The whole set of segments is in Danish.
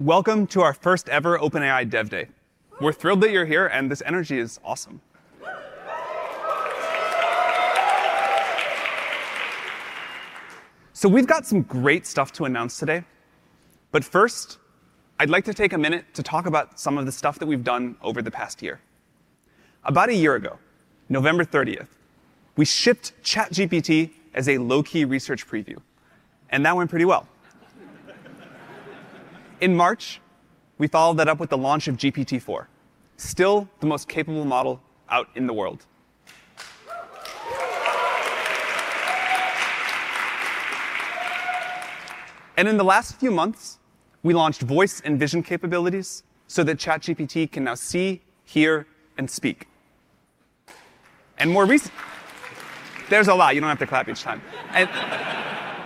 Welcome to our first ever OpenAI Dev Day. We're thrilled that you're here, and this energy is awesome. So, we've got some great stuff to announce today. But first, I'd like to take a minute to talk about some of the stuff that we've done over the past year. About a year ago, November 30th, we shipped ChatGPT as a low key research preview, and that went pretty well. In March, we followed that up with the launch of GPT 4, still the most capable model out in the world. And in the last few months, we launched voice and vision capabilities so that ChatGPT can now see, hear, and speak. And more recently, there's a lot, you don't have to clap each time. And,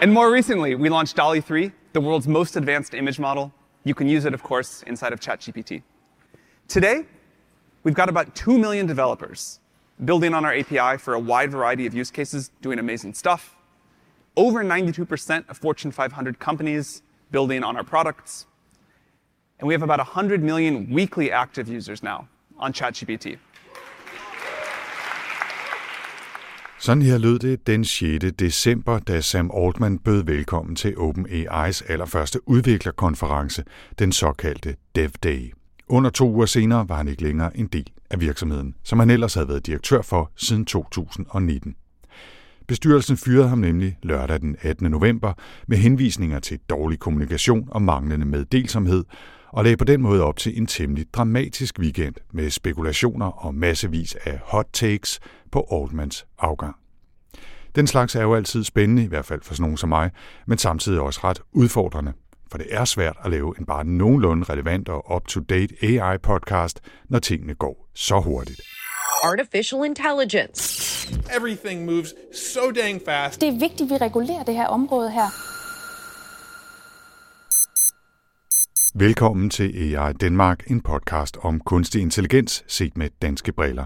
and more recently, we launched DALI 3, the world's most advanced image model. You can use it, of course, inside of ChatGPT. Today, we've got about 2 million developers building on our API for a wide variety of use cases, doing amazing stuff. Over 92% of Fortune 500 companies building on our products. And we have about 100 million weekly active users now on ChatGPT. Sådan her lød det den 6. december, da Sam Altman bød velkommen til OpenAI's allerførste udviklerkonference, den såkaldte Dev Day. Under to uger senere var han ikke længere en del af virksomheden, som han ellers havde været direktør for siden 2019. Bestyrelsen fyrede ham nemlig lørdag den 18. november med henvisninger til dårlig kommunikation og manglende meddelsomhed, og lagde på den måde op til en temmelig dramatisk weekend med spekulationer og massevis af hot takes på Altmans afgang. Den slags er jo altid spændende, i hvert fald for sådan nogen som mig, men samtidig også ret udfordrende, for det er svært at lave en bare nogenlunde relevant og up-to-date AI-podcast, når tingene går så hurtigt. Artificial intelligence. Everything moves so dang fast. Det er vigtigt, at vi regulerer det her område her. Velkommen til AI Danmark, en podcast om kunstig intelligens set med danske briller.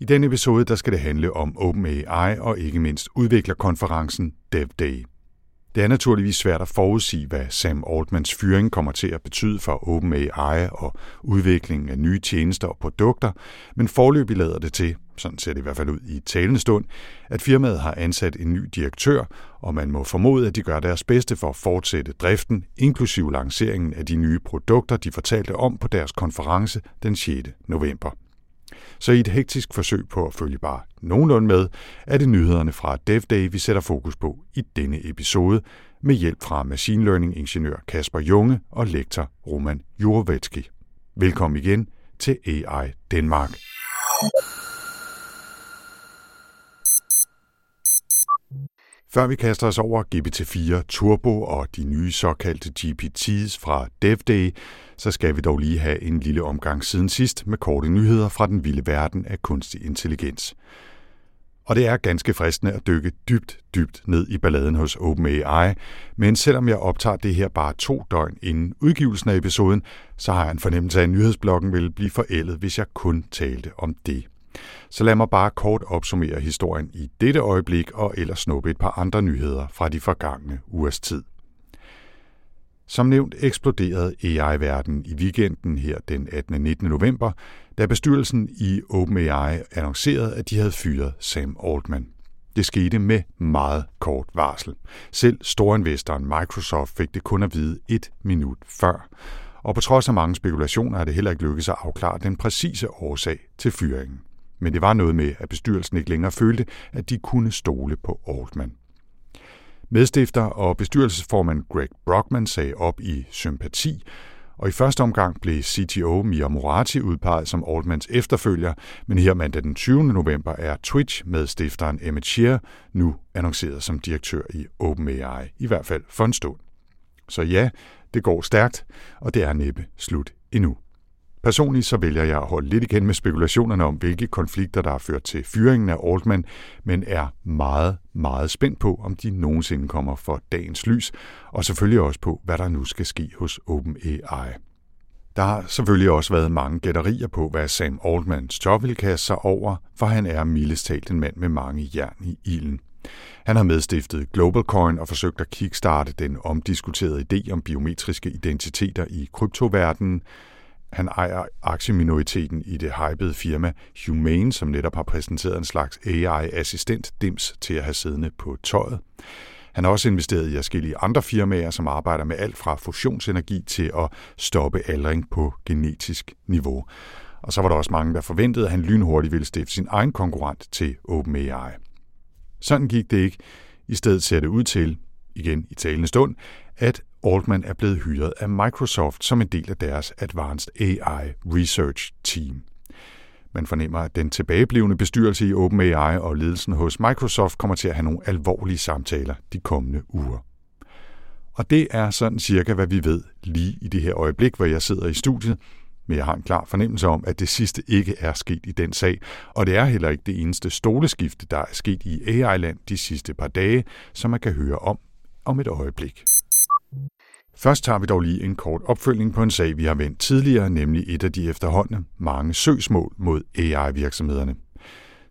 I denne episode der skal det handle om OpenAI og ikke mindst udviklerkonferencen DevDay. Det er naturligvis svært at forudsige, hvad Sam Altmans fyring kommer til at betyde for OpenAI og udviklingen af nye tjenester og produkter, men forløbig lader det til, sådan ser det i hvert fald ud i talende stund, at firmaet har ansat en ny direktør, og man må formode, at de gør deres bedste for at fortsætte driften, inklusive lanceringen af de nye produkter, de fortalte om på deres konference den 6. november. Så i et hektisk forsøg på at følge bare nogenlunde med, er det nyhederne fra DevDay, vi sætter fokus på i denne episode, med hjælp fra machine learning-ingeniør Kasper Junge og lektor Roman Jurovetski. Velkommen igen til AI Danmark. Før vi kaster os over GPT-4 Turbo og de nye såkaldte GPT's fra DevDay, så skal vi dog lige have en lille omgang siden sidst med korte nyheder fra den vilde verden af kunstig intelligens. Og det er ganske fristende at dykke dybt, dybt ned i balladen hos OpenAI, men selvom jeg optager det her bare to døgn inden udgivelsen af episoden, så har jeg en fornemmelse af, at nyhedsblokken vil blive forældet, hvis jeg kun talte om det. Så lad mig bare kort opsummere historien i dette øjeblik og ellers snuppe et par andre nyheder fra de forgangne ugers tid. Som nævnt eksploderede AI-verdenen i weekenden her den 18. og 19. november, da bestyrelsen i OpenAI annoncerede, at de havde fyret Sam Altman. Det skete med meget kort varsel. Selv storinvestoren Microsoft fik det kun at vide et minut før. Og på trods af mange spekulationer er det heller ikke lykkedes at afklare den præcise årsag til fyringen. Men det var noget med, at bestyrelsen ikke længere følte, at de kunne stole på Altman. Medstifter og bestyrelsesformand Greg Brockman sagde op i sympati, og i første omgang blev CTO Mia Morati udpeget som Altmans efterfølger, men her mandag den 20. november er Twitch med stifteren Emmett Shear nu annonceret som direktør i OpenAI, i hvert fald for en stund. Så ja, det går stærkt, og det er næppe slut endnu. Personligt så vælger jeg at holde lidt igen med spekulationerne om, hvilke konflikter, der har ført til fyringen af Altman, men er meget, meget spændt på, om de nogensinde kommer for dagens lys, og selvfølgelig også på, hvad der nu skal ske hos OpenAI. Der har selvfølgelig også været mange gætterier på, hvad Sam Altmans job vil kaste sig over, for han er mildest talt en mand med mange jern i ilden. Han har medstiftet GlobalCoin og forsøgt at kickstarte den omdiskuterede idé om biometriske identiteter i kryptoverdenen. Han ejer aktieminoriteten i det hypede firma Humane, som netop har præsenteret en slags AI-assistent DIMS til at have siddende på tøjet. Han har også investeret i forskellige andre firmaer, som arbejder med alt fra fusionsenergi til at stoppe aldring på genetisk niveau. Og så var der også mange, der forventede, at han lynhurtigt ville stifte sin egen konkurrent til OpenAI. Sådan gik det ikke. I stedet ser det ud til, igen i talende stund, at Altman er blevet hyret af Microsoft som en del af deres Advanced AI Research Team. Man fornemmer, at den tilbageblivende bestyrelse i OpenAI og ledelsen hos Microsoft kommer til at have nogle alvorlige samtaler de kommende uger. Og det er sådan cirka, hvad vi ved lige i det her øjeblik, hvor jeg sidder i studiet, men jeg har en klar fornemmelse om, at det sidste ikke er sket i den sag, og det er heller ikke det eneste stoleskifte, der er sket i AI-land de sidste par dage, som man kan høre om om et øjeblik. Først tager vi dog lige en kort opfølgning på en sag, vi har vendt tidligere, nemlig et af de efterhånden mange søgsmål mod AI-virksomhederne.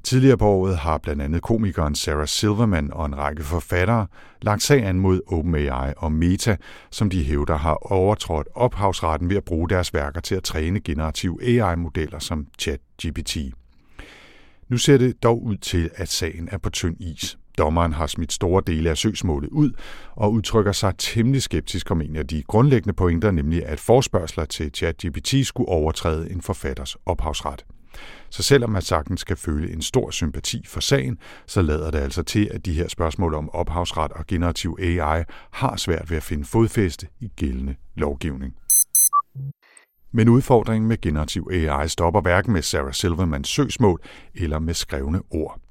Tidligere på året har blandt andet komikeren Sarah Silverman og en række forfattere lagt sag an mod OpenAI og Meta, som de hævder har overtrådt ophavsretten ved at bruge deres værker til at træne generative AI-modeller som ChatGPT. Nu ser det dog ud til, at sagen er på tynd is. Dommeren har smidt store dele af søgsmålet ud og udtrykker sig temmelig skeptisk om en af de grundlæggende pointer, nemlig at forspørgseler til ChatGPT skulle overtræde en forfatters ophavsret. Så selvom man sagtens skal føle en stor sympati for sagen, så lader det altså til, at de her spørgsmål om ophavsret og generativ AI har svært ved at finde fodfæste i gældende lovgivning. Men udfordringen med generativ AI stopper hverken med Sarah Silvermans søgsmål eller med skrevne ord.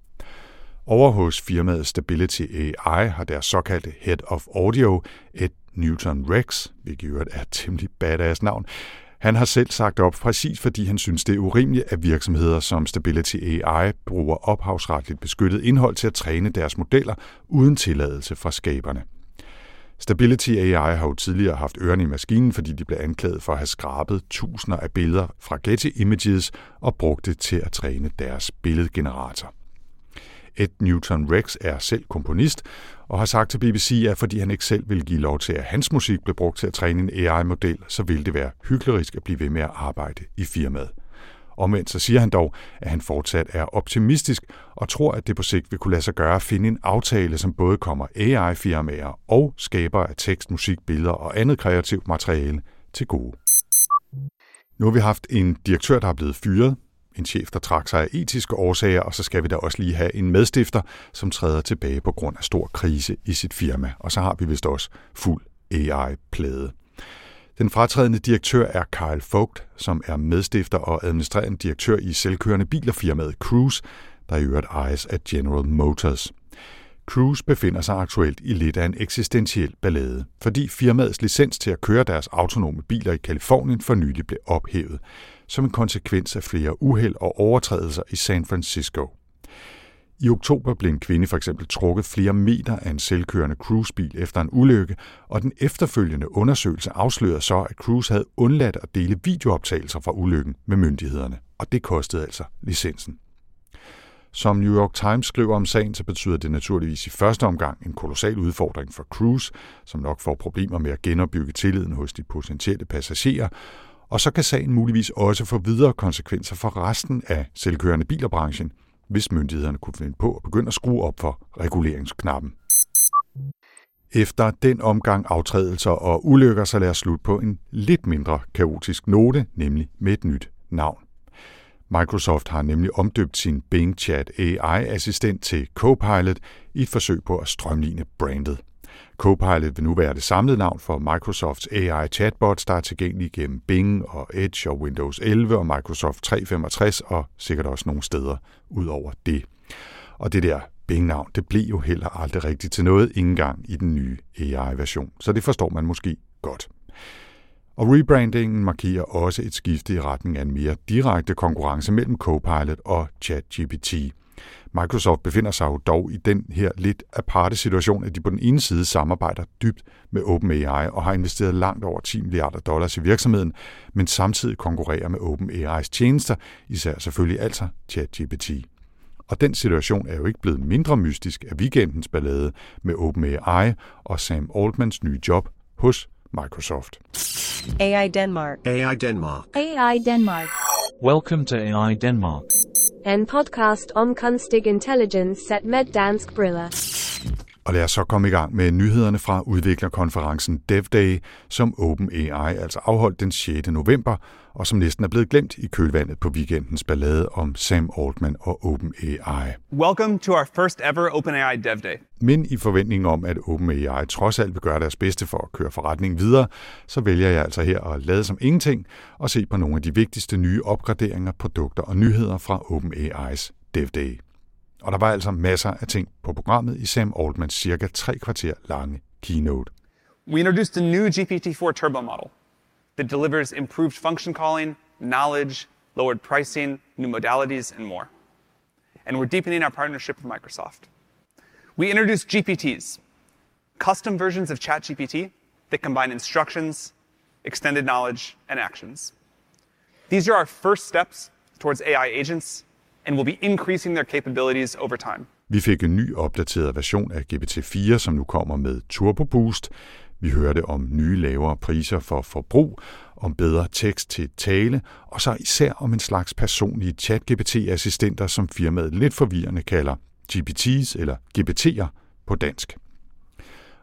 Over hos firmaet Stability AI har deres såkaldte Head of Audio, Ed Newton Rex, hvilket jo er et temmelig badass navn, han har selv sagt op præcis fordi han synes, det er urimeligt, at virksomheder som Stability AI bruger ophavsretligt beskyttet indhold til at træne deres modeller uden tilladelse fra skaberne. Stability AI har jo tidligere haft ørerne i maskinen, fordi de blev anklaget for at have skrabet tusinder af billeder fra Getty Images og brugt det til at træne deres billedgenerator. Ed Newton Rex er selv komponist og har sagt til BBC, at fordi han ikke selv vil give lov til, at hans musik blev brugt til at træne en AI-model, så ville det være hyklerisk at blive ved med at arbejde i firmaet. Omvendt så siger han dog, at han fortsat er optimistisk og tror, at det på sigt vil kunne lade sig gøre at finde en aftale, som både kommer AI-firmaer og skaber af tekst, musik, billeder og andet kreativt materiale til gode. Nu har vi haft en direktør, der er blevet fyret, en chef, der trak sig af etiske årsager, og så skal vi da også lige have en medstifter, som træder tilbage på grund af stor krise i sit firma. Og så har vi vist også fuld AI-plade. Den fratrædende direktør er Karl Vogt, som er medstifter og administrerende direktør i selvkørende bilerfirmaet Cruise, der i øvrigt ejes af General Motors. Cruise befinder sig aktuelt i lidt af en eksistentiel ballade, fordi firmaets licens til at køre deres autonome biler i Kalifornien for nylig blev ophævet, som en konsekvens af flere uheld og overtrædelser i San Francisco. I oktober blev en kvinde for eksempel trukket flere meter af en selvkørende cruisebil efter en ulykke, og den efterfølgende undersøgelse afslørede så, at Cruise havde undladt at dele videooptagelser fra ulykken med myndighederne, og det kostede altså licensen. Som New York Times skriver om sagen, så betyder det naturligvis i første omgang en kolossal udfordring for Cruise, som nok får problemer med at genopbygge tilliden hos de potentielle passagerer, og så kan sagen muligvis også få videre konsekvenser for resten af selvkørende bilerbranchen, hvis myndighederne kunne finde på at begynde at skrue op for reguleringsknappen. Efter den omgang aftrædelser og ulykker, så lad os slutte på en lidt mindre kaotisk note, nemlig med et nyt navn. Microsoft har nemlig omdøbt sin Bing Chat AI-assistent til Copilot i et forsøg på at strømligne brandet. Copilot vil nu være det samlede navn for Microsofts AI chatbots, der er tilgængelige gennem Bing og Edge og Windows 11 og Microsoft 365 og sikkert også nogle steder ud over det. Og det der Bing-navn, det blev jo heller aldrig rigtigt til noget, ingen gang i den nye AI-version. Så det forstår man måske godt. Og rebrandingen markerer også et skifte i retning af en mere direkte konkurrence mellem Copilot og ChatGPT. Microsoft befinder sig jo dog i den her lidt aparte situation, at de på den ene side samarbejder dybt med OpenAI og har investeret langt over 10 milliarder dollars i virksomheden, men samtidig konkurrerer med OpenAI's tjenester, især selvfølgelig altså ChatGPT. Og den situation er jo ikke blevet mindre mystisk af weekendens ballade med OpenAI og Sam Altmans nye job hos Microsoft. AI Denmark. AI Denmark. AI Denmark. Welcome to AI Denmark. En podcast om kunstig intelligens set med dansk briller. Og lad os så komme i gang med nyhederne fra udviklerkonferencen DevDay, som OpenAI altså afholdt den 6. november, og som næsten er blevet glemt i kølvandet på weekendens ballade om Sam Altman og OpenAI. Welcome to our first ever OpenAI Dev Day. Men i forventning om, at OpenAI trods alt vil gøre deres bedste for at køre forretningen videre, så vælger jeg altså her at lade som ingenting og se på nogle af de vigtigste nye opgraderinger, produkter og nyheder fra OpenAI's DevDay. Og der var altså masser af ting på programmet i Sam Altmans cirka tre kvarter lange keynote. We introduced a new GPT-4 Turbo model that delivers improved function calling, knowledge, lowered pricing, new modalities, and more. And we're deepening our partnership with Microsoft. We introduced GPTs, custom versions of ChatGPT that combine instructions, extended knowledge, and actions. These are our first steps towards AI agents and will be increasing their capabilities over time. Vi fik en ny opdateret version af GPT-4, som nu kommer med Turbo Boost. Vi hørte om nye lavere priser for forbrug, om bedre tekst til tale, og så især om en slags personlige chat-GPT-assistenter, som firmaet lidt forvirrende kalder GPT's eller GPT'er på dansk.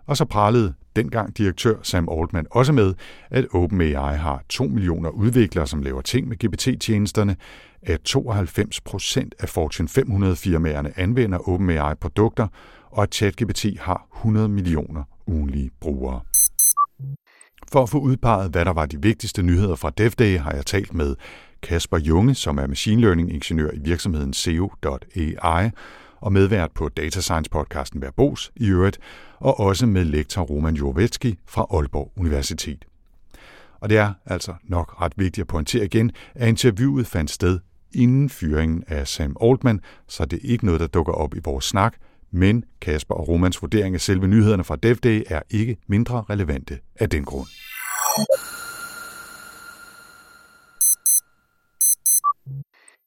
Og så pralede dengang direktør Sam Altman også med, at OpenAI har 2 millioner udviklere, som laver ting med GPT-tjenesterne, at 92 procent af Fortune 500 firmaerne anvender OpenAI-produkter, og at ChatGPT har 100 millioner ugenlige brugere. For at få udpeget, hvad der var de vigtigste nyheder fra DevDay, har jeg talt med Kasper Junge, som er machine learning-ingeniør i virksomheden SEO.ai, og medvært på Data Science podcasten Verbos i øvrigt, og også med lektor Roman Jovetski fra Aalborg Universitet. Og det er altså nok ret vigtigt at pointere igen, at interviewet fandt sted inden fyringen af Sam Altman, så det er ikke noget, der dukker op i vores snak, men Kasper og Romans vurdering af selve nyhederne fra DevDay er ikke mindre relevante af den grund.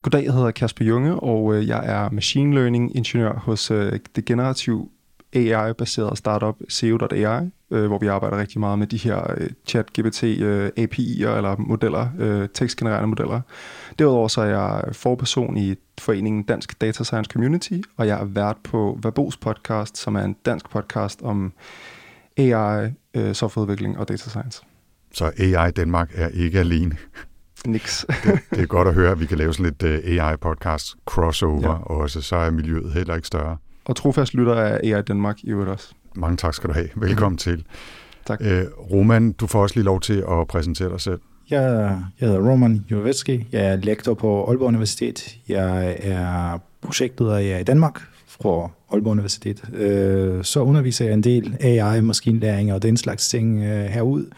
Goddag, jeg hedder Kasper Junge, og øh, jeg er machine learning ingeniør hos øh, det generative AI-baserede startup SEO.ai, øh, hvor vi arbejder rigtig meget med de her chat-GPT API'er eller modeller, tekstgenererende modeller. Derudover så er jeg forperson i foreningen Dansk Data Science Community, og jeg er vært på Verbos podcast, som er en dansk podcast om AI, softwareudvikling og data science. Så AI Danmark er ikke alene? Niks. det, det er godt at høre, at vi kan lave sådan lidt uh, AI-podcast crossover ja. også, så er miljøet heller ikke større. Og trofast lytter af AI Danmark i øvrigt også. Mange tak skal du have. Velkommen mm. til. Tak. Uh, Roman, du får også lige lov til at præsentere dig selv. Jeg, jeg hedder Roman Jovetski. Jeg er lektor på Aalborg Universitet. Jeg er projektleder i Danmark fra Aalborg Universitet. Uh, så underviser jeg en del AI, maskinlæring og den slags ting uh, herud.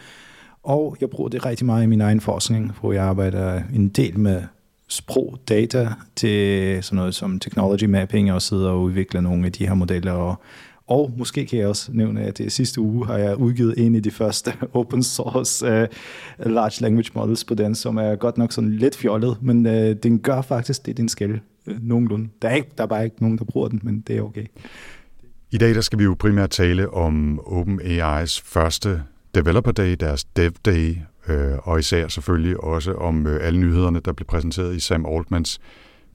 Og jeg bruger det rigtig meget i min egen forskning, hvor jeg arbejder en del med sprogdata til sådan noget som technology mapping og sidder og udvikler nogle af de her modeller. Og, og måske kan jeg også nævne, at det sidste uge har jeg udgivet en af de første open source uh, large language models på den, som er godt nok sådan lidt fjollet, men uh, den gør faktisk det, den skal uh, nogenlunde. Der er, ikke, der er bare ikke nogen, der bruger den, men det er okay. I dag der skal vi jo primært tale om OpenAI's første Developer Day, deres Dev Day, øh, og især selvfølgelig også om øh, alle nyhederne, der blev præsenteret i Sam Altmans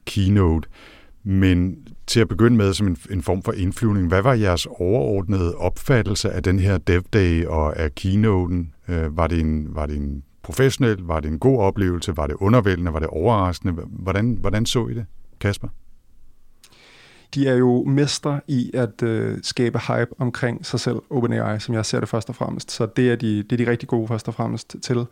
keynote. Men til at begynde med som en, en form for indflyvning, hvad var jeres overordnede opfattelse af den her Dev Day og af keynoten? Øh, var, det en, var det en professionel, var det en god oplevelse, var det undervældende, var det overraskende? Hvordan, hvordan så I det, Kasper? De er jo mester i at øh, skabe hype omkring sig selv, OpenAI, som jeg ser det først og fremmest. Så det er de, det er de rigtig gode først og fremmest til.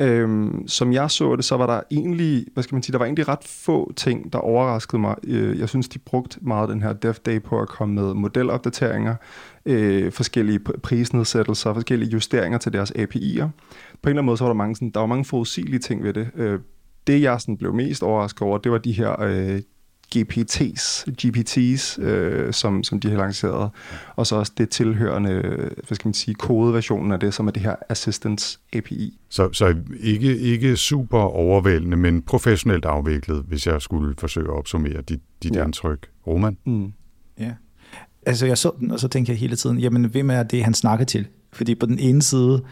Øhm, som jeg så det, så var der egentlig, hvad skal man sige, der var egentlig ret få ting, der overraskede mig. Øh, jeg synes, de brugte meget den her Dev Day på at komme med modelopdateringer, øh, forskellige prisnedsættelser, forskellige justeringer til deres API'er. På en eller anden måde, så var der mange, sådan, der var mange forudsigelige ting ved det. Øh, det, jeg sådan blev mest overrasket over, det var de her øh, GPT's, GPT's øh, som, som de har lanceret, og så også det tilhørende, hvad skal man sige, kodeversionen af det, som er det her Assistance API. Så, så ikke, ikke super overvældende, men professionelt afviklet, hvis jeg skulle forsøge at opsummere dit, dit ja. indtryk. Roman? Mm. Ja. Altså jeg så den, og så tænkte jeg hele tiden, jamen hvem er det, han snakker til? Fordi på den ene side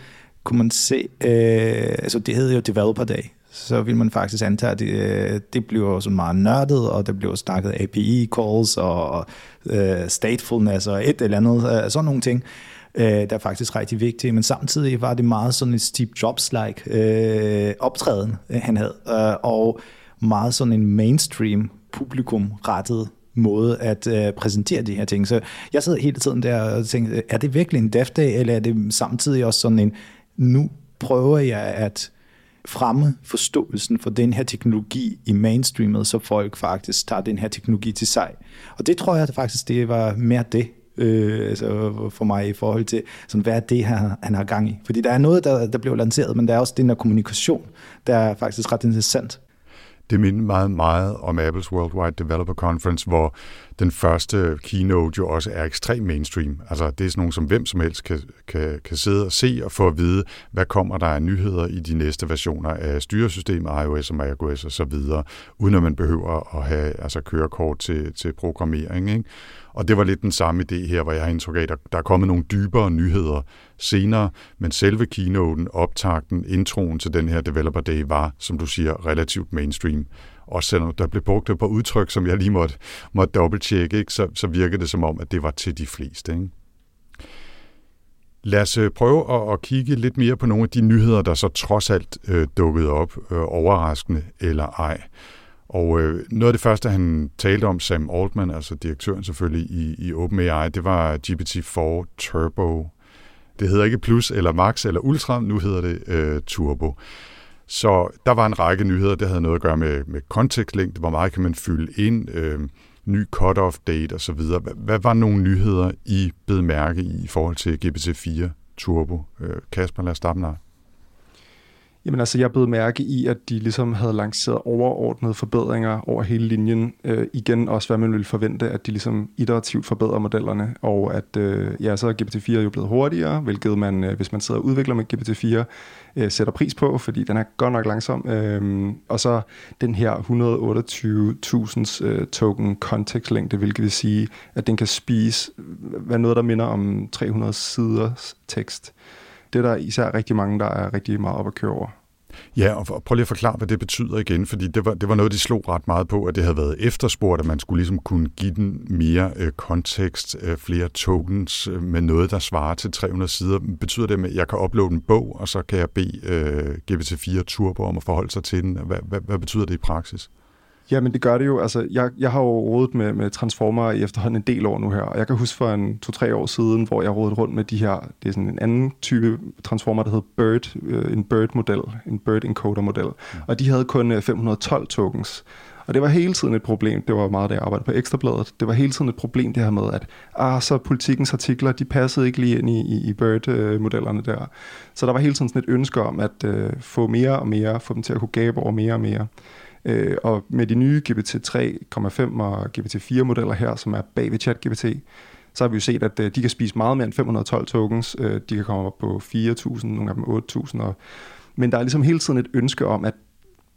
kunne man se, øh, altså det hedder jo Developer Day, så vil man faktisk antage, at det, øh, det bliver sådan meget nørdet, og der bliver snakket API-calls og øh, statefulness og et eller andet, øh, sådan nogle ting, øh, der er faktisk rigtig vigtige. Men samtidig var det meget sådan et Steve Jobs-like øh, optræden, øh, han havde, øh, og meget sådan en mainstream publikum rettet måde at øh, præsentere de her ting. Så jeg sad hele tiden der og tænkte, er det virkelig en dev day, eller er det samtidig også sådan en, nu prøver jeg at fremme forståelsen for den her teknologi i mainstreamet, så folk faktisk tager den her teknologi til sig. Og det tror jeg faktisk, det var mere det, øh, altså for mig i forhold til, sådan, hvad er det, han, han har gang i. Fordi der er noget, der, der blev lanceret, men der er også den her kommunikation, der er faktisk ret interessant. Det minder meget, meget om Apples Worldwide Developer Conference, hvor den første keynote jo også er ekstrem mainstream. Altså det er sådan nogen, som hvem som helst kan, kan, kan sidde og se og få at vide, hvad kommer der af nyheder i de næste versioner af styresystemet, iOS og macOS og så videre, uden at man behøver at have altså, kørekort til, til programmering. Ikke? Og det var lidt den samme idé her, hvor jeg har indtryk af, at der, der er kommet nogle dybere nyheder senere, men selve keynoten, optakten, introen til den her Developer Day var, som du siger, relativt mainstream. Også selvom der blev brugt et par udtryk, som jeg lige måtte, måtte dobbelttjekke, ikke? Så, så virkede det som om, at det var til de fleste. Ikke? Lad os øh, prøve at, at kigge lidt mere på nogle af de nyheder, der så trods alt øh, dukkede op, øh, overraskende eller ej. Og øh, noget af det første, han talte om, Sam Altman, altså direktøren selvfølgelig i, i OpenAI, det var GPT-4 Turbo. Det hedder ikke Plus eller Max eller Ultra, nu hedder det øh, Turbo. Så der var en række nyheder, der havde noget at gøre med, med kontekstlængde, hvor meget kan man fylde ind, øh, ny cut-off date osv. Hvad, hvad var nogle nyheder, I bed mærke i i forhold til GPT-4 Turbo? Øh, Kasper, lad os starte med dig. Jamen altså, jeg blev mærke i, at de ligesom havde lanceret overordnede forbedringer over hele linjen. Øh, igen også, hvad man ville forvente, at de ligesom iterativt forbedrer modellerne, og at øh, ja, så er GPT-4 jo blevet hurtigere, hvilket man, øh, hvis man sidder og udvikler med GPT-4, øh, sætter pris på, fordi den er godt nok langsom. Øh, og så den her 128.000 øh, token kontekstlængde, hvilket vil sige, at den kan spise, hvad noget, der minder om 300 sider tekst det er der især rigtig mange, der er rigtig meget op at køre over. Ja, og prøv lige at forklare, hvad det betyder igen, fordi det var, det var noget, de slog ret meget på, at det havde været efterspurgt, at man skulle ligesom kunne give den mere øh, kontekst, øh, flere tokens øh, med noget, der svarer til 300 sider. Betyder det, at jeg kan uploade en bog, og så kan jeg bede øh, GPT-4 Turbo om at forholde sig til den? Hvad, hvad, hvad betyder det i praksis? Ja, men det gør det jo. Altså, jeg, jeg har jo rådet med, med Transformer i efterhånden en del år nu her, og jeg kan huske for en to-tre år siden, hvor jeg rådede rundt med de her, det er sådan en anden type Transformer, der hedder Bird, øh, en Bird-model, en Bird-encoder-model, mm. og de havde kun 512 øh, tokens. Og det var hele tiden et problem. Det var meget, da jeg arbejdede på Ekstrabladet. Det var hele tiden et problem, det her med, at ah, så politikens artikler, de passede ikke lige ind i, i, i Bird-modellerne der. Så der var hele tiden sådan et ønske om at øh, få mere og mere, få dem til at kunne gabe over mere og mere. Øh, og med de nye GPT-3,5 og GPT-4 modeller her, som er bag ved ChatGPT, så har vi jo set, at øh, de kan spise meget mere end 512 tokens. Øh, de kan komme op på 4.000, nogle af dem 8.000. Og, men der er ligesom hele tiden et ønske om at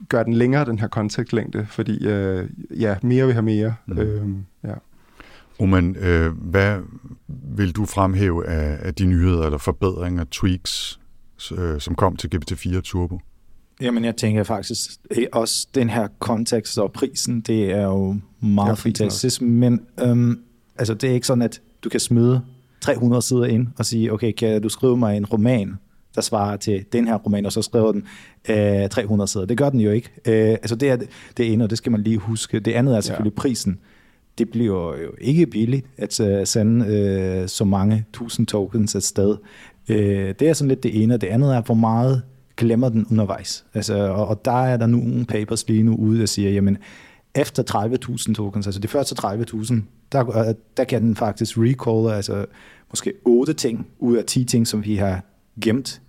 gøre den længere, den her kontekstlængde, fordi øh, ja, mere vil have mere. Mm. Øh, ja. Oman, øh, hvad vil du fremhæve af, af de nyheder eller forbedringer, tweaks, øh, som kom til GPT-4 Turbo? Jamen, jeg tænker faktisk også den her kontekst og prisen, det er jo meget ja, fantastisk, men øhm, altså, det er ikke sådan, at du kan smide 300 sider ind og sige, okay, kan du skrive mig en roman, der svarer til den her roman, og så skriver den øh, 300 sider. Det gør den jo ikke. Øh, altså det er det ene, og det skal man lige huske. Det andet er selvfølgelig ja. prisen. Det bliver jo ikke billigt at uh, sende uh, så mange tusind tokens et sted. Uh, det er sådan lidt det ene, og det andet er, hvor meget glemmer den undervejs. Altså, og, og der er der nogle papers lige nu ude, der siger, jamen, efter 30.000 tokens, altså de første 30.000, der, øh, der kan den faktisk recall, altså måske 8 ting ud af 10 ting, som vi har gemt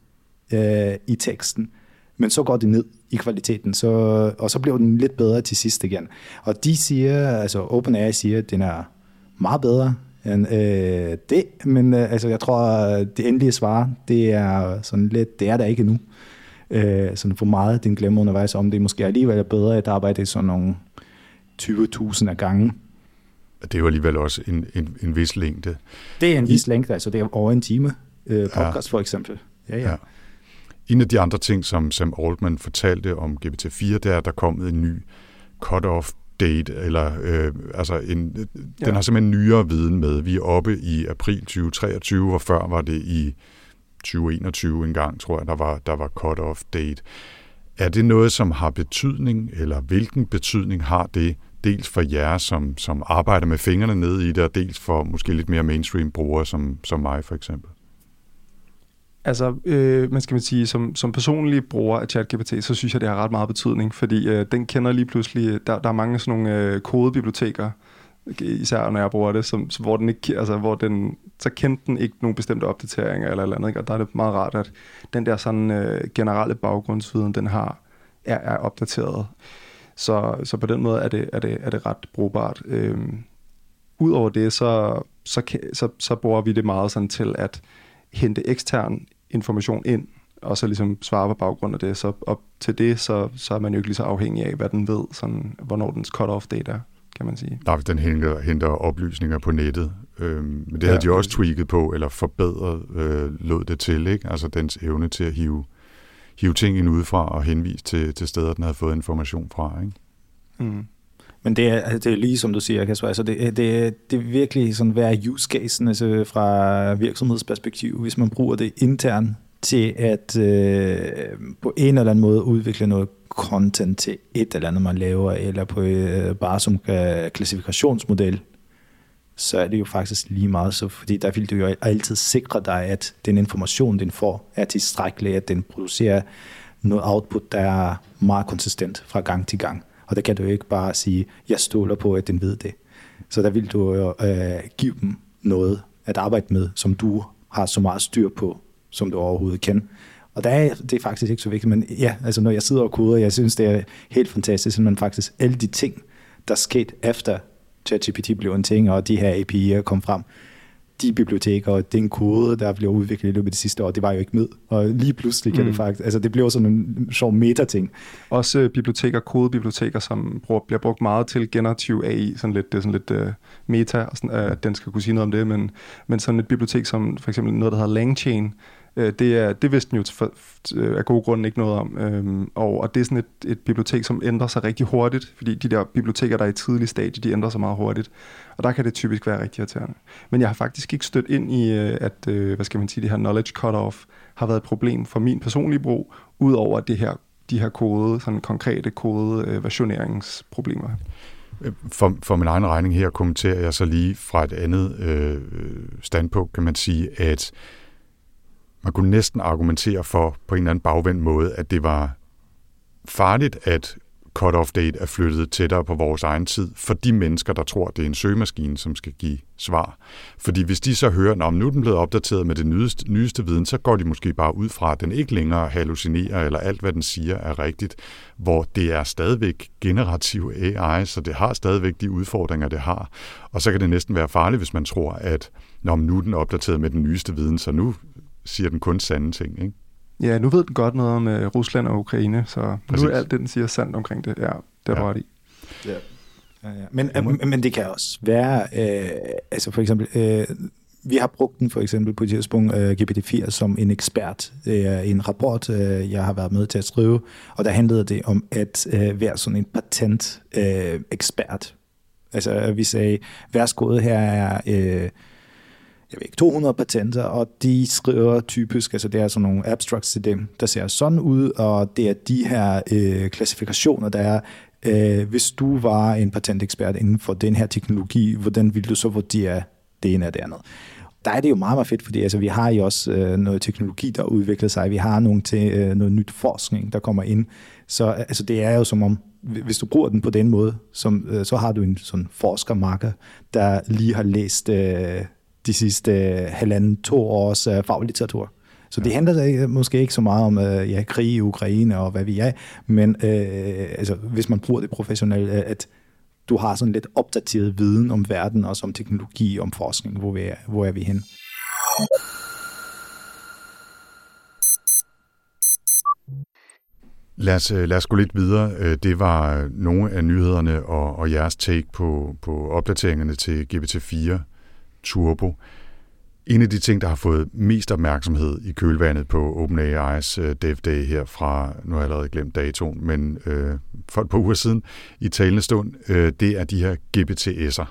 øh, i teksten. men så går det ned i kvaliteten, så, og så bliver den lidt bedre til sidst igen. Og de siger, altså OpenAI siger, at den er meget bedre end øh, det, men øh, altså, jeg tror, det endelige svar, det er sådan lidt, det er der ikke nu. Øh, sådan for meget, den glemmer undervejs, om det måske alligevel er bedre at arbejde i sådan nogle 20.000 af gange. Det er jo alligevel også en, en, en vis længde. Det er en vis længde, altså det er over en time øh, podcast ja. for eksempel. Ja, ja. ja. En af de andre ting, som Sam Altman fortalte om GPT-4, det er, at der er kommet en ny cut-off date, eller øh, altså en, den ja. har simpelthen nyere viden med. Vi er oppe i april 2023, og før var det i 2021 engang, tror jeg, der var, der var cut-off date. Er det noget, som har betydning, eller hvilken betydning har det, dels for jer, som, som arbejder med fingrene nede i det, og dels for måske lidt mere mainstream brugere, som, som mig for eksempel? Altså, øh, man skal man sige, som, som personlig bruger af ChatGPT, så synes jeg, det har ret meget betydning, fordi øh, den kender lige pludselig, der, der er mange sådan nogle øh, kodebiblioteker, især når jeg bruger det, som, hvor den ikke, altså, hvor den, så kendte den ikke nogen bestemte opdateringer eller eller andet, ikke? og der er det meget rart, at den der sådan øh, generelle baggrundsviden, den har, er, er opdateret. Så, så på den måde er det, er det, er det ret brugbart. Øhm, Udover det, så, så, så, så bruger vi det meget sådan til at hente ekstern information ind, og så ligesom svare på baggrund af det. Så op til det, så, så er man jo ikke lige så afhængig af, hvad den ved, sådan, hvornår dens cut-off date er, kan man sige. Nej, den henter, henter oplysninger på nettet. Øhm, men det havde ja, de også tweaked på, eller forbedret øh, lød det til, ikke? Altså dens evne til at hive, hive ting ind udefra og henvise til, til steder, den havde fået information fra, ikke? Mm. Men det er, altså, det er lige som du siger, Kasper, altså det, det, det er virkelig sådan, hvad er use casen altså fra virksomhedsperspektiv, hvis man bruger det internt til at øh, på en eller anden måde udvikle noget content til et eller andet, man laver, eller på øh, bare som øh, klassifikationsmodel, så er det jo faktisk lige meget så, fordi der vil du jo altid sikre dig, at den information, den får, er tilstrækkelig, at den producerer noget output, der er meget konsistent fra gang til gang. Og der kan du jo ikke bare sige, jeg stoler på, at den ved det. Så der vil du jo øh, give dem noget at arbejde med, som du har så meget styr på, som du overhovedet kan. Og der er det er faktisk ikke så vigtigt, men ja, altså når jeg sidder og koder, jeg synes, det er helt fantastisk, at man faktisk alle de ting, der skete efter ChatGPT blev en ting, og de her API'er kom frem, de biblioteker og den kode, der blev udviklet i løbet af de sidste år, det var jo ikke med. Og lige pludselig kan mm. det faktisk, altså det blev sådan en sjov meta-ting. Også øh, biblioteker, kodebiblioteker, som bruger, bliver brugt meget til generativ AI, sådan lidt, det er sådan lidt uh, meta, og sådan, uh, at den skal kunne sige noget om det, men, men sådan et bibliotek som for eksempel noget, der hedder LangChain, Øh, det, er, det vidste den jo for, øh, af gode grunde ikke noget om. Øhm, og, og det er sådan et, et bibliotek, som ændrer sig rigtig hurtigt, fordi de der biblioteker, der er i tidlig stadie, de ændrer sig meget hurtigt. Og der kan det typisk være rigtig irriterende. Men jeg har faktisk ikke stødt ind i, øh, at øh, hvad skal man sige, det her knowledge cut-off har været et problem for min personlige brug, udover det her, de her kode, sådan konkrete kode øh, versioneringsproblemer. For, for min egen regning her kommenterer jeg så lige fra et andet øh, standpunkt, kan man sige, at man kunne næsten argumentere for på en eller anden bagvendt måde, at det var farligt, at cut-off date er flyttet tættere på vores egen tid, for de mennesker, der tror, det er en søgemaskine, som skal give svar. Fordi hvis de så hører, at nu er den blevet opdateret med det nyeste, nyeste viden, så går de måske bare ud fra, at den ikke længere hallucinerer, eller alt, hvad den siger, er rigtigt, hvor det er stadigvæk generativ AI, så det har stadigvæk de udfordringer, det har. Og så kan det næsten være farligt, hvis man tror, at når nu er den opdateret med den nyeste viden, så nu siger den kun sande ting, ikke? Ja, nu ved den godt noget om uh, Rusland og Ukraine, så Præcis. nu er alt det, den siger sandt omkring det. Ja, det er ja. ret i. Ja. Ja, ja. Men, men, men det kan også være, øh, altså for eksempel, øh, vi har brugt den for eksempel på et tidspunkt øh, GPT-4 som en ekspert i øh, en rapport, øh, jeg har været med til at skrive, og der handlede det om at øh, være sådan en patent-ekspert. Øh, altså vi sagde, værsgo, her er... Øh, jeg ved ikke, 200 patenter, og de skriver typisk, altså det er sådan nogle abstracts til dem, der ser sådan ud, og det er de her øh, klassifikationer, der er, øh, hvis du var en patentekspert inden for den her teknologi, hvordan ville du så vurdere det ene og det andet? Der er det jo meget, meget fedt, fordi altså, vi har jo også øh, noget teknologi, der udvikler sig. Vi har nogle til, øh, noget nyt forskning, der kommer ind. Så øh, altså, det er jo som om, hvis du bruger den på den måde, som, øh, så har du en sådan forskermarker, der lige har læst øh, de sidste øh, halvanden, to års øh, faglitteratur. Så det handler måske ikke så meget om øh, ja, krig i Ukraine og hvad vi er, men øh, altså, hvis man bruger det professionelt, at du har sådan lidt opdateret viden om verden, og om teknologi, om forskning, hvor, vi er, hvor er vi hen. Lad os, øh, lad os gå lidt videre. Øh, det var nogle af nyhederne og, og jeres take på, på opdateringerne til GPT-4 Turbo. En af de ting, der har fået mest opmærksomhed i kølvandet på OpenAI's øh, Dev Day her fra, nu har jeg allerede glemt datoen, men øh, for et par uger siden i talende stund, øh, det er de her GPTS'er.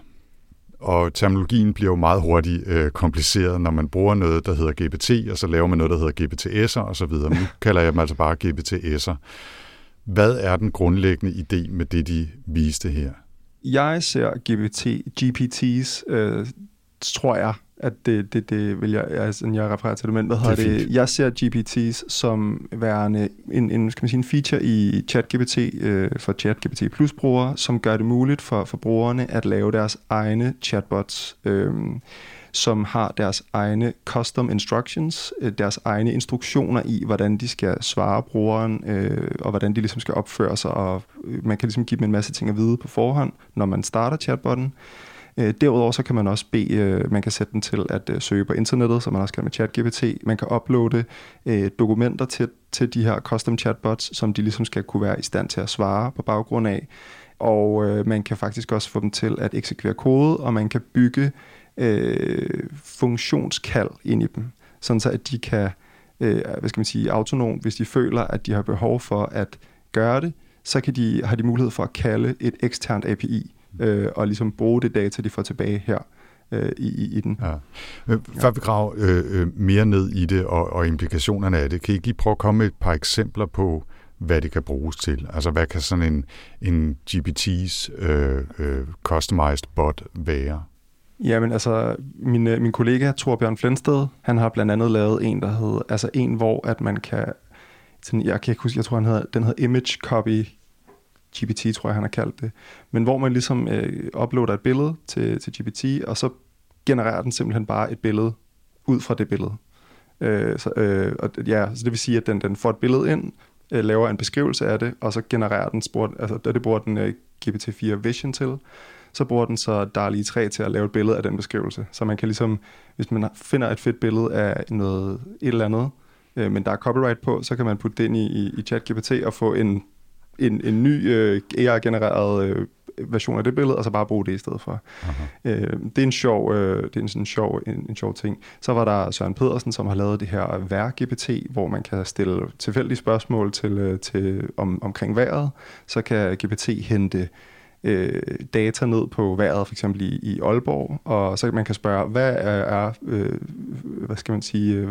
Og terminologien bliver jo meget hurtigt øh, kompliceret, når man bruger noget, der hedder GPT, og så laver man noget, der hedder GPTS'er osv. Nu kalder jeg dem altså bare GPTS'er. Hvad er den grundlæggende idé med det, de viste her? Jeg ser GPT, GPT's, øh, tror jeg, at det, det, det vil jeg, altså, jeg refererer til det, men hvad hedder det, det? Jeg ser GPT's som værende en, en, skal man sige, en feature i ChatGPT øh, for ChatGPT Plus brugere, som gør det muligt for, for brugerne at lave deres egne chatbots, øh, som har deres egne custom instructions, øh, deres egne instruktioner i, hvordan de skal svare brugeren, øh, og hvordan de ligesom skal opføre sig, og man kan ligesom give dem en masse ting at vide på forhånd, når man starter chatbotten. Øh, Øh, derudover så kan man også bede, øh, man kan sætte den til at øh, søge på internettet, som man også kan med ChatGPT. Man kan uploade øh, dokumenter til, til de her custom chatbots, som de ligesom skal kunne være i stand til at svare på baggrund af. Og øh, man kan faktisk også få dem til at eksekvere kode, og man kan bygge øh, funktionskald ind i dem, sådan så at de kan, øh, hvad skal man sige, autonomt, hvis de føler, at de har behov for at gøre det, så kan de, har de mulighed for at kalde et eksternt API, øh, og ligesom bruge det data, de får tilbage her øh, i, i den. Ja. Øh, før vi graver øh, øh, mere ned i det og, og implikationerne af det, kan I lige prøve at komme med et par eksempler på, hvad det kan bruges til? Altså, hvad kan sådan en, en GPT's øh, øh, customized bot være? Jamen altså, min, øh, min kollega Torbjørn Flensted, han har blandt andet lavet en, der hedder, altså en, hvor at man kan, sådan, jeg kan ikke huske, jeg tror, han hedder, den hedder Image Copy GPT, tror jeg, han har kaldt det. Men hvor man ligesom øh, uploader et billede til, til GPT, og så genererer den simpelthen bare et billede ud fra det billede. Øh, så, øh, og, ja, så det vil sige, at den, den får et billede ind, øh, laver en beskrivelse af det, og så genererer den, spor, altså det bruger den øh, GPT-4 Vision til, så bruger den så DALI 3 til at lave et billede af den beskrivelse. Så man kan ligesom, hvis man finder et fedt billede af noget, et eller andet, øh, men der er copyright på, så kan man putte det ind i, i, i ChatGPT og få en en, en ny øh, AI-genereret øh, version af det billede, og så bare bruge det i stedet for. Øh, det er en sjov, øh, det er en sådan sjov, en, en sjov ting. Så var der Søren Pedersen, som har lavet det her vejr-GPT, hvor man kan stille tilfældige spørgsmål til, øh, til om, omkring vejret. Så kan GPT hente øh, data ned på vejret, for eksempel i, i Aalborg, og så man kan spørge, hvad er, er øh, hvad skal man sige, øh,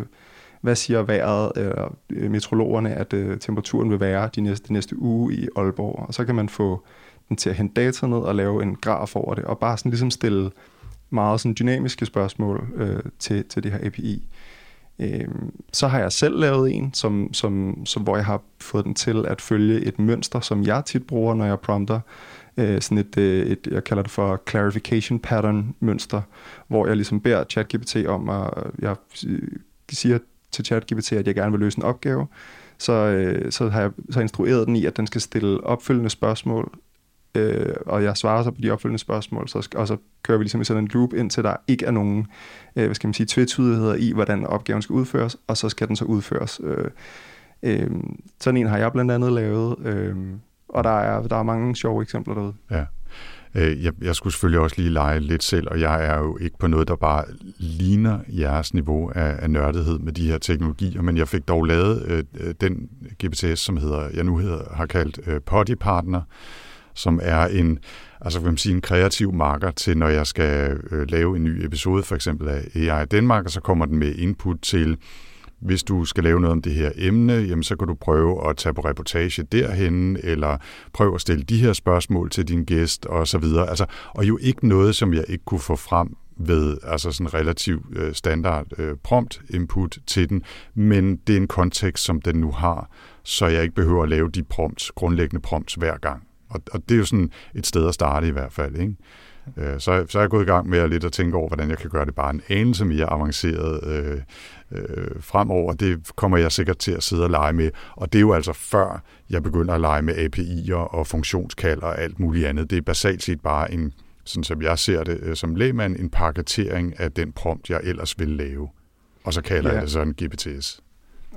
hvad siger vejret, eller øh, meteorologerne, at øh, temperaturen vil være de næste, de næste uge i Aalborg. Og så kan man få den til at hente data ned og lave en graf over det, og bare sådan ligesom stille meget sådan dynamiske spørgsmål øh, til, til det her API. Øh, så har jeg selv lavet en, som, som, som, hvor jeg har fået den til at følge et mønster, som jeg tit bruger, når jeg prompter. Øh, sådan et, øh, et, jeg kalder det for clarification pattern mønster, hvor jeg ligesom beder ChatGPT om at, øh, jeg øh, siger til ChatGPT, at jeg gerne vil løse en opgave, så, øh, så har jeg så instrueret den i, at den skal stille opfølgende spørgsmål, øh, og jeg svarer så på de opfølgende spørgsmål, så, og så kører vi ligesom i sådan en loop, indtil der ikke er nogen, øh, hvad skal man sige, tvetydigheder i, hvordan opgaven skal udføres, og så skal den så udføres. Øh, øh, sådan en har jeg blandt andet lavet, øh, og der er, der er mange sjove eksempler derude. Ja. Øh, jeg, jeg skulle selvfølgelig også lige lege lidt selv, og jeg er jo ikke på noget, der bare ligner jeres niveau af, af nørdighed med de her teknologier, men jeg fik dog lavet øh, øh den GPTS, som hedder, jeg nu hedder, har kaldt øh, Potty Partner, som er en, altså kan man sige, en kreativ marker til, når jeg skal øh, lave en ny episode, for eksempel af AI Danmark, og så kommer den med input til, hvis du skal lave noget om det her emne, jamen så kan du prøve at tage på reportage derhen, eller prøve at stille de her spørgsmål til din gæst, og så videre. Altså, og jo ikke noget, som jeg ikke kunne få frem ved altså sådan relativ øh, standard øh, prompt input til den, men det er en kontekst, som den nu har, så jeg ikke behøver at lave de prompts, grundlæggende prompts hver gang. Og, og det er jo sådan et sted at starte i hvert fald, ikke? Øh, så, så er jeg gået i gang med at lidt at tænke over, hvordan jeg kan gøre det bare en anelse mere avanceret øh, øh, fremover. Det kommer jeg sikkert til at sidde og lege med. Og det er jo altså før jeg begynder at lege med API'er og funktionskald og alt muligt andet. Det er basalt set bare en, sådan som jeg ser det øh, som lægmand, en paketering af den prompt, jeg ellers vil lave. Og så kalder ja. jeg det så en GPTS.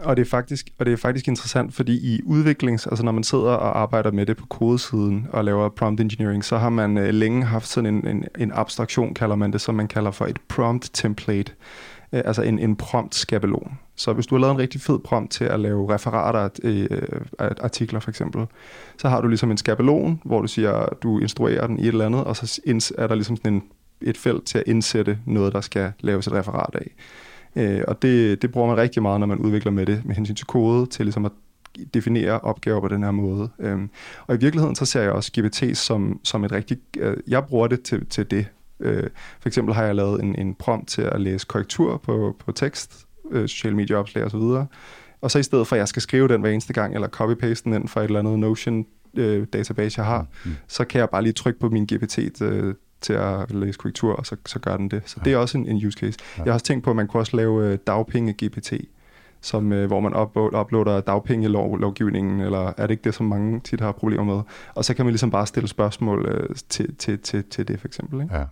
Og det er faktisk, og det er faktisk interessant, fordi i udviklings, altså når man sidder og arbejder med det på kodesiden og laver prompt engineering, så har man øh, længe haft sådan en, en, en abstraktion, kalder man det, som man kalder for et prompt template, øh, altså en, en prompt skabelon. Så hvis du har lavet en rigtig fed prompt til at lave referater øh, af artikler for eksempel, så har du ligesom en skabelon, hvor du siger, du instruerer den i et eller andet, og så er der ligesom sådan en, et felt til at indsætte noget, der skal laves et referat af. Øh, og det, det bruger man rigtig meget, når man udvikler med det, med hensyn til kode, til ligesom at definere opgaver på den her måde. Øhm, og i virkeligheden så ser jeg også GPT som, som et rigtigt... Øh, jeg bruger det til, til det. Øh, for eksempel har jeg lavet en, en prompt til at læse korrektur på, på tekst, øh, sociale medieopslag osv., og så i stedet for, at jeg skal skrive den hver eneste gang, eller copy-paste den ind fra et eller andet Notion øh, database, jeg har, mm. så kan jeg bare lige trykke på min GPT øh, til at læse korrektur, og så, så gør den det. Så ja. det er også en, en use case. Ja. Jeg har også tænkt på, at man kunne også lave øh, dagpenge-GPT, som, øh, hvor man uploader dagpengelovgivningen, eller er det ikke det, som mange tit har problemer med? Og så kan man ligesom bare stille spørgsmål øh, til, til, til, til det, for eksempel. Ikke? Ja.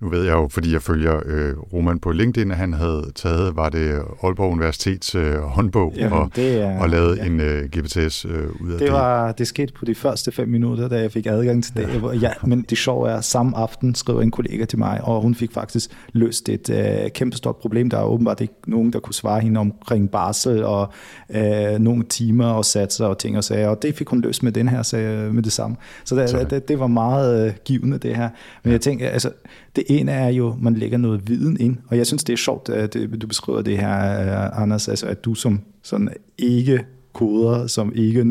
Nu ved jeg jo, fordi jeg følger øh, Roman på LinkedIn, at han havde taget, var det Aalborg Universitets øh, håndbog, Jamen, og, det er, og lavet ja. en øh, GPTS øh, ud af det. Var, det skete på de første fem minutter, da jeg fik adgang til det. Ja. Ja, men det sjove er, samme aften skrev en kollega til mig, og hun fik faktisk løst et øh, kæmpestort problem. Der er åbenbart ikke nogen, der kunne svare hende omkring bare barsel og øh, nogle timer og satser og ting og sager, og det fik hun løst med den her sag med det samme. Så det, det, det var meget øh, givende det her. Men jeg tænker, altså, det ene er jo, man lægger noget viden ind, og jeg synes, det er sjovt, at du beskriver det her, øh, Anders, altså at du som sådan ikke koder, som ikke,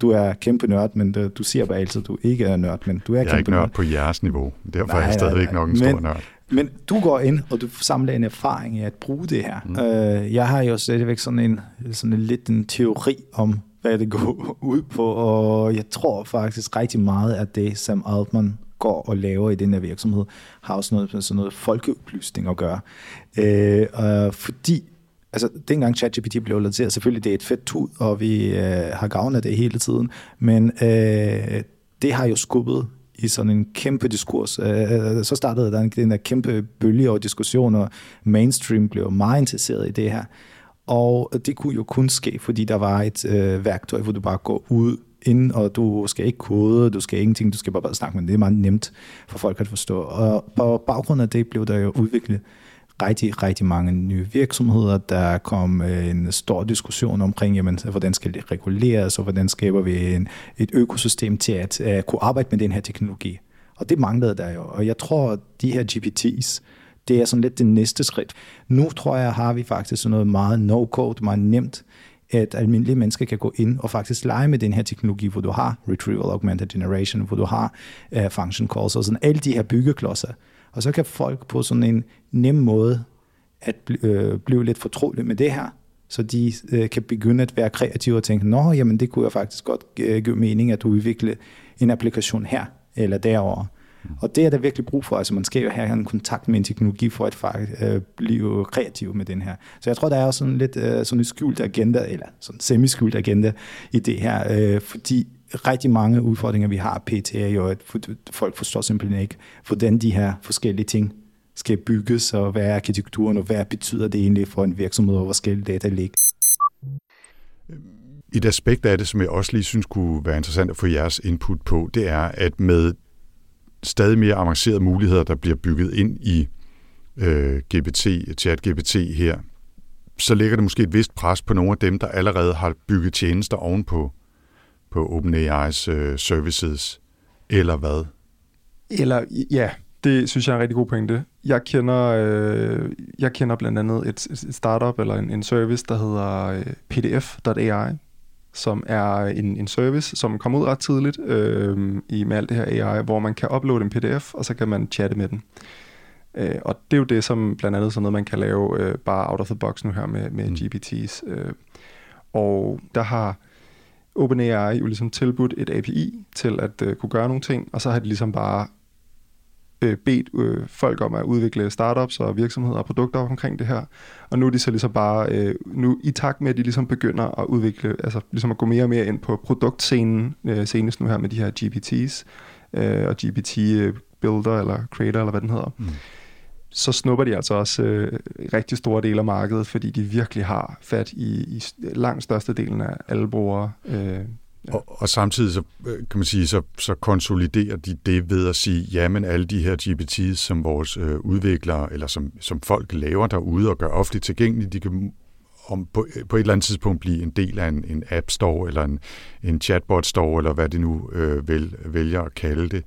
du er kæmpe nørd, men du siger bare altid, at du ikke er nørd, men du er jeg kæmpe er ikke nørd. nørd på jeres niveau, derfor nej, er jeg stadigvæk nej, nej. nok en stor men, nørd. Men du går ind, og du samler en erfaring i at bruge det her. Mm. Øh, jeg har jo stadigvæk sådan en, sådan en lidt en teori om, hvad det går ud på, og jeg tror faktisk rigtig meget, at det, Sam Altman går og laver i den her virksomhed, har også noget med sådan noget folkeoplysning at gøre. Øh, øh, fordi altså dengang ChatGPT blev lanceret, selvfølgelig det er et fedt tud, og vi øh, har gavn af det hele tiden, men øh, det har jo skubbet i sådan en kæmpe diskurs. Øh, så startede der den der kæmpe bølge og diskussioner. og mainstream blev meget interesseret i det her. Og det kunne jo kun ske, fordi der var et øh, værktøj, hvor du bare går ud ind, og du skal ikke kode, du skal ingenting, du skal bare, bare snakke med det. Det er meget nemt for folk at forstå. Og på baggrund af det blev der jo udviklet rigtig, rigtig mange nye virksomheder. Der kom øh, en stor diskussion omkring, jamen, hvordan skal det reguleres, og hvordan skaber vi en, et økosystem til at uh, kunne arbejde med den her teknologi. Og det manglede der jo. Og jeg tror, at de her GPT's, det er sådan lidt det næste skridt. Nu tror jeg, har vi faktisk sådan noget meget no-code, meget nemt, at almindelige mennesker kan gå ind og faktisk lege med den her teknologi, hvor du har Retrieval Augmented Generation, hvor du har uh, Function Calls og sådan alle de her byggeklodser. Og så kan folk på sådan en nem måde at øh, blive lidt fortrolige med det her, så de øh, kan begynde at være kreative og tænke, nå, jamen det kunne jeg faktisk godt øh, give mening at udvikle en applikation her eller derovre. Mm. Og det er der virkelig brug for. Altså man skal jo have en kontakt med en teknologi for at faktisk øh, blive kreativ med den her. Så jeg tror, der er også sådan lidt øh, sådan en skjult agenda, eller sådan en semi-skjult agenda i det her, øh, fordi rigtig mange udfordringer, vi har pt. er jo, at folk forstår simpelthen ikke, hvordan de her forskellige ting skal bygges, og hvad er arkitekturen, og hvad betyder det egentlig for en virksomhed, og hvor skal data ligge. Et aspekt af det, som jeg også lige synes kunne være interessant at få jeres input på, det er, at med stadig mere avancerede muligheder, der bliver bygget ind i øh, GPT, chat-GPT her, så ligger det måske et vist pres på nogle af dem, der allerede har bygget tjenester ovenpå på OpenAI's øh, services, eller hvad? Eller, ja, det synes jeg er en rigtig god pointe. Jeg kender, øh, jeg kender blandt andet et, et startup eller en, en service, der hedder øh, pdf.ai, som er en, en service, som kommer ud ret tidligt øh, i med alt det her AI, hvor man kan uploade en pdf, og så kan man chatte med den. Øh, og det er jo det, som blandt andet sådan noget, man kan lave øh, bare out of the box nu her med, med mm. GPT's. Øh, og der har OpenAI jo ligesom tilbudt et API til at øh, kunne gøre nogle ting, og så har de ligesom bare øh, bedt øh, folk om at udvikle startups og virksomheder og produkter omkring det her. Og nu er de så ligesom bare, øh, nu i takt med, at de ligesom begynder at udvikle, altså ligesom at gå mere og mere ind på produktscenen, øh, senest nu her med de her GPT's øh, og GPT øh, Builder eller Creator eller hvad den hedder. Mm så snupper de altså også øh, rigtig store dele af markedet, fordi de virkelig har fat i, i langt størstedelen af alle brugere. Øh, Ja. Og, og samtidig så, øh, kan man sige, så, så konsoliderer de det ved at sige, jamen alle de her GPT's, som vores øh, udviklere, eller som, som folk laver derude og gør offentligt tilgængelige, de kan om på, øh, på et eller andet tidspunkt blive en del af en, en app store, eller en, en chatbot store, eller hvad det nu øh, vel, vælger at kalde det. Øh,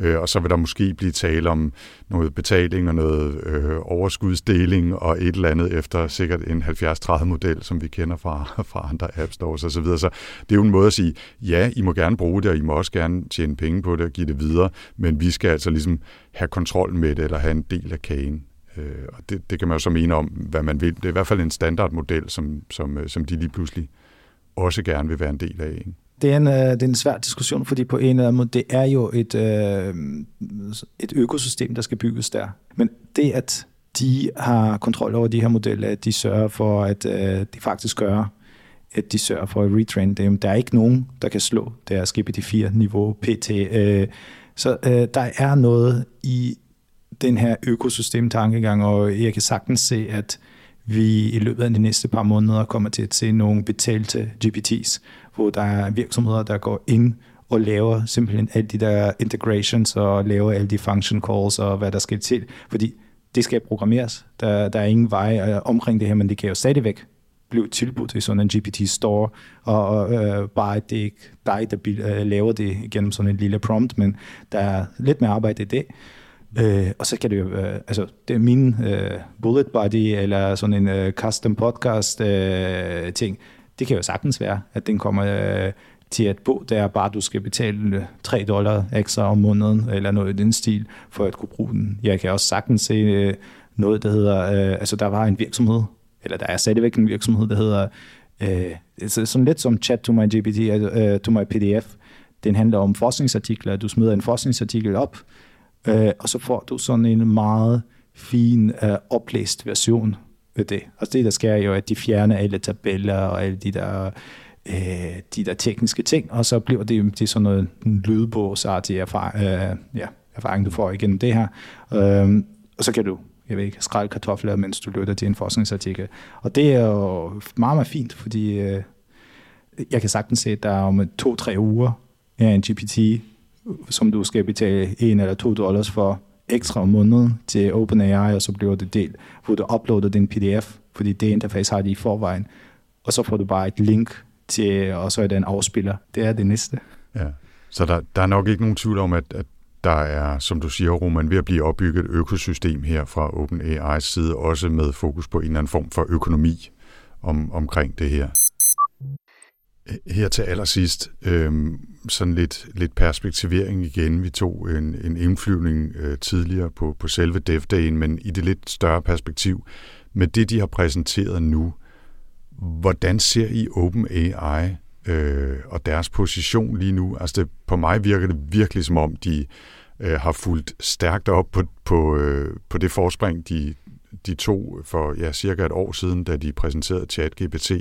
Øh, og så vil der måske blive tale om noget betaling og noget øh, overskudsdeling og et eller andet efter sikkert en 70-30-model, som vi kender fra, fra andre app stores osv. Så, videre. så det er jo en måde at sige, ja, I må gerne bruge det, og I må også gerne tjene penge på det og give det videre, men vi skal altså ligesom have kontrol med det, eller have en del af kagen. Øh, og det, det kan man jo så mene om, hvad man vil. Det er i hvert fald en standardmodel, som, som, øh, som de lige pludselig også gerne vil være en del af. Ikke? Det er, en, øh, det er en svær diskussion, fordi på en eller anden måde, det er jo et, øh, et økosystem, der skal bygges der. Men det, at de har kontrol over de her modeller, at de sørger for, at øh, de faktisk gør, at de sørger for at retrain dem. Der er ikke nogen, der kan slå deres GPT-4-niveau PT. Øh, så øh, der er noget i den her økosystem-tankegang, og jeg kan sagtens se, at vi i løbet af de næste par måneder kommer til at se nogle betalte GPT's, hvor der er virksomheder, der går ind og laver simpelthen alle de der integrations og laver alle de function calls og hvad der skal til, fordi det skal programmeres. Der, der er ingen vej øh, omkring det her, men det kan jo stadigvæk blive tilbudt i sådan en GPT-store, og øh, bare at det er ikke dig, der øh, laver det gennem sådan en lille prompt, men der er lidt mere arbejde i det. Øh, og så kan det jo, øh, altså det er min øh, bullet body, eller sådan en øh, custom podcast øh, ting, det kan jo sagtens være, at den kommer øh, til at bo der, bare du skal betale øh, 3 dollar ekstra om måneden, eller noget i den stil, for at kunne bruge den. Jeg kan også sagtens se øh, noget, der hedder, øh, altså der var en virksomhed, eller der er stadigvæk en virksomhed, der hedder, øh, sådan lidt som chat to my GPT, uh, øh, to my PDF, den handler om forskningsartikler, du smider en forskningsartikel op, øh, og så får du sådan en meget fin øh, oplæst version af det. Altså det, der sker jo, at de fjerner alle tabeller og alle de der, øh, de der tekniske ting, og så bliver det, det sådan noget lydbogsartig erfaring, øh, ja, erfaring, du får igennem det her. Øh, og så kan du jeg ved ikke, skrælle kartofler, mens du lytter til en forskningsartikel. Og det er jo meget, meget fint, fordi øh, jeg kan sagtens se, at der er om to-tre uger er en GPT, som du skal betale en eller to dollars for, ekstra om måneden til OpenAI, og så bliver det delt, hvor du uploader din PDF, fordi det interface har de i forvejen, og så får du bare et link til, og så er det en afspiller. Det er det næste. Ja. Så der, der er nok ikke nogen tvivl om, at, at der er, som du siger, Roman, ved at blive opbygget et økosystem her fra OpenAI's side, også med fokus på en eller anden form for økonomi om, omkring det her. Her til allersidst, øhm, sådan lidt, lidt perspektivering igen. Vi tog en, en indflyvning øh, tidligere på, på selve DevDayen, men i det lidt større perspektiv. Med det, de har præsenteret nu, hvordan ser I OpenAI øh, og deres position lige nu? Altså det, på mig virker det virkelig som om, de øh, har fulgt stærkt op på, på, øh, på det forspring, de, de to for ja, cirka et år siden, da de præsenterede ChatGPT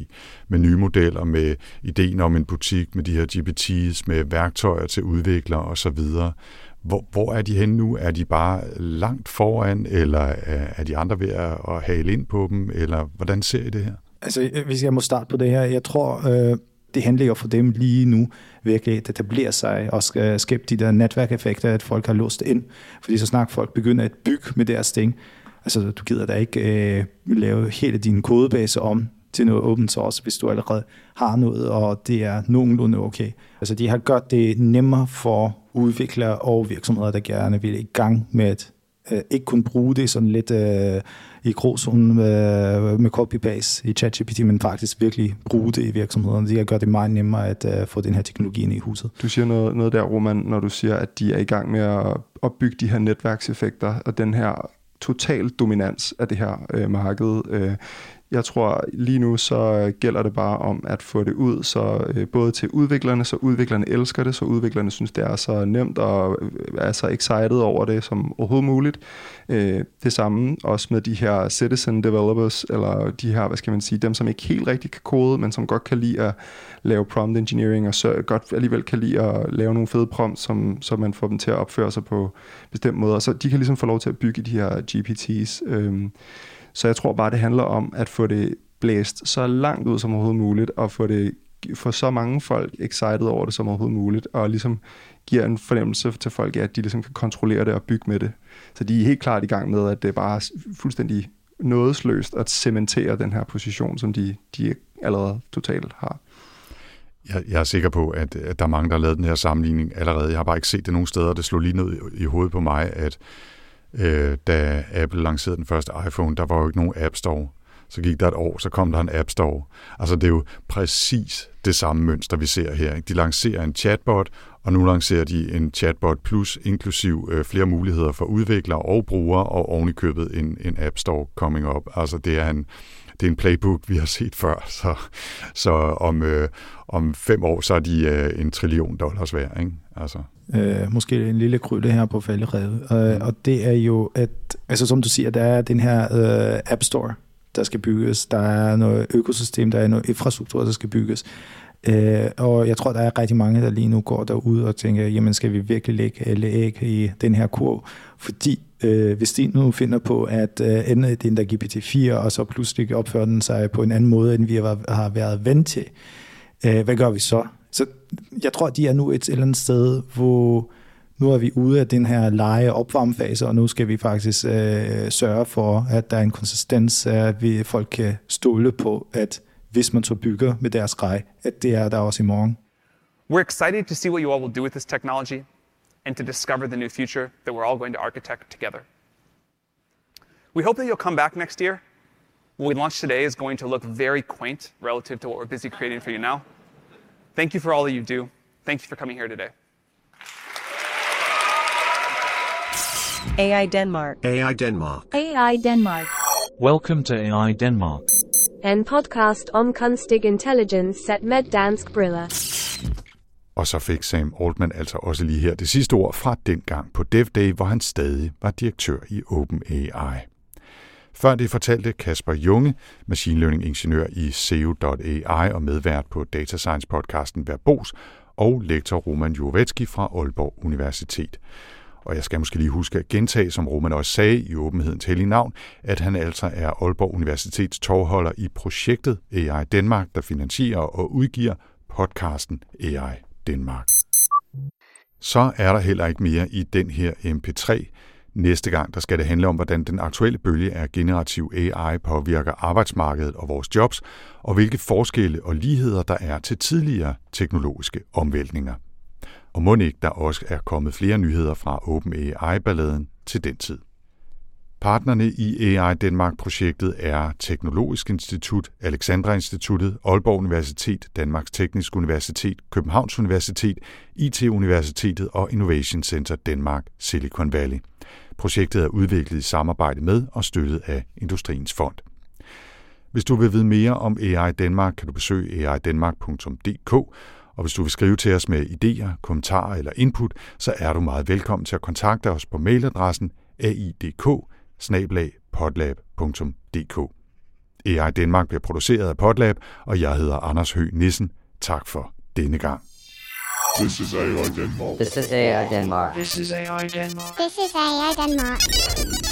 med nye modeller, med ideen om en butik, med de her GPT's, med værktøjer til udviklere osv. Hvor, hvor er de henne nu? Er de bare langt foran, eller er, er de andre ved at, at hale ind på dem, eller hvordan ser I det her? Altså, hvis jeg må starte på det her, jeg tror, øh, det handler jo for dem lige nu virkelig at etablere sig og skabe de der netværkeffekter, at folk har låst ind. Fordi så snart folk begynder at bygge med deres ting, Altså, du gider da ikke øh, lave hele din kodebase om til noget open source, hvis du allerede har noget, og det er nogenlunde okay. Altså, de har gjort det nemmere for udviklere og virksomheder, der gerne vil i gang med at øh, ikke kun bruge det sådan lidt øh, i gråzonen med, med copy-paste i ChatGPT, men faktisk virkelig bruge det i virksomhederne. De har gjort det meget nemmere at øh, få den her teknologi ind i huset. Du siger noget, noget der, Roman, når du siger, at de er i gang med at opbygge de her netværkseffekter og den her total dominans af det her øh, marked. Øh, jeg tror lige nu så øh, gælder det bare om at få det ud, så øh, både til udviklerne, så udviklerne elsker det, så udviklerne synes, det er så nemt og øh, er så excited over det som overhovedet muligt. Øh, det samme også med de her citizen developers, eller de her, hvad skal man sige, dem som ikke helt rigtig kan kode, men som godt kan lide at lave prompt engineering, og så godt alligevel kan lide at lave nogle fede prompts, som, så man får dem til at opføre sig på bestemt måde. Så de kan ligesom få lov til at bygge de her GPTs. Øhm, så jeg tror bare, det handler om at få det blæst så langt ud som overhovedet muligt, og få det få så mange folk excited over det som overhovedet muligt, og ligesom giver en fornemmelse til folk at de ligesom kan kontrollere det og bygge med det. Så de er helt klart i gang med, at det er bare fuldstændig nådesløst at cementere den her position, som de, de allerede totalt har. Jeg, jeg er sikker på, at, at der er mange, der har lavet den her sammenligning allerede. Jeg har bare ikke set det nogen steder. Det slog lige ned i, i hovedet på mig, at øh, da Apple lancerede den første iPhone, der var jo ikke nogen App Store. Så gik der et år, så kom der en App Store. Altså det er jo præcis det samme mønster, vi ser her. Ikke? De lancerer en chatbot, og nu lancerer de en chatbot plus, inklusiv øh, flere muligheder for udviklere og brugere, og ovenikøbet en, en App Store coming up. Altså det er en, det er en playbook, vi har set før, så, så om, øh, om fem år, så er de øh, en trillion dollars værd. Ikke? Altså. Øh, måske en lille krydde her på falderevet. Øh, og det er jo, at, altså som du siger, der er den her øh, App Store, der skal bygges. Der er noget økosystem, der er noget infrastruktur, der skal bygges. Øh, og jeg tror, der er rigtig mange, der lige nu går derude og tænker, jamen skal vi virkelig lægge alle æg i den her kurv? Fordi øh, hvis de nu finder på, at øh, ende den der GPT-4, og så pludselig opfører den sig på en anden måde, end vi har, har været vant til, øh, hvad gør vi så? Så jeg tror, de er nu et eller andet sted, hvor nu er vi ude af den her lege opvarmfase, og nu skal vi faktisk øh, sørge for, at der er en konsistens, at vi, folk kan stole på, at hvis man så bygger med deres grej, at det er der også i morgen. We're excited to see what you all will do with this technology and to discover the new future that we're all going to architect together. We hope that you'll come back next year. What we launched today is going to look very quaint relative to what we're busy creating for you now. Thank you for all that you do. Thank you for coming here today. AI Denmark. AI Denmark. AI Denmark. Welcome to AI Denmark. En podcast om kunstig intelligens set med dansk briller. Og så fik Sam Altman altså også lige her det sidste ord fra den gang på DevDay, hvor han stadig var direktør i OpenAI. Før det fortalte Kasper Junge, machine learning ingeniør i SEO.ai og medvært på Data Science podcasten Verbos, og lektor Roman Jovetski fra Aalborg Universitet. Og jeg skal måske lige huske at gentage, som Roman også sagde i åbenhedens hellige navn, at han altså er Aalborg Universitets tovholder i projektet AI Danmark, der finansierer og udgiver podcasten AI Danmark. Så er der heller ikke mere i den her MP3. Næste gang der skal det handle om, hvordan den aktuelle bølge af generativ AI påvirker arbejdsmarkedet og vores jobs, og hvilke forskelle og ligheder der er til tidligere teknologiske omvæltninger. Og må ikke der også er kommet flere nyheder fra OpenAI-balladen til den tid. Partnerne i AI Danmark-projektet er Teknologisk Institut, Alexandra Instituttet, Aalborg Universitet, Danmarks Tekniske Universitet, Københavns Universitet, IT-universitetet og Innovation Center Danmark, Silicon Valley. Projektet er udviklet i samarbejde med og støttet af Industriens Fond. Hvis du vil vide mere om AI Danmark, kan du besøge aidanmark.dk, og hvis du vil skrive til os med idéer, kommentarer eller input, så er du meget velkommen til at kontakte os på mailadressen aidk AI Danmark bliver produceret af Podlab, og jeg hedder Anders Høgh Nissen. Tak for denne gang. This is AI Denmark. This is AI Denmark. This is AI Denmark. This is AI Denmark.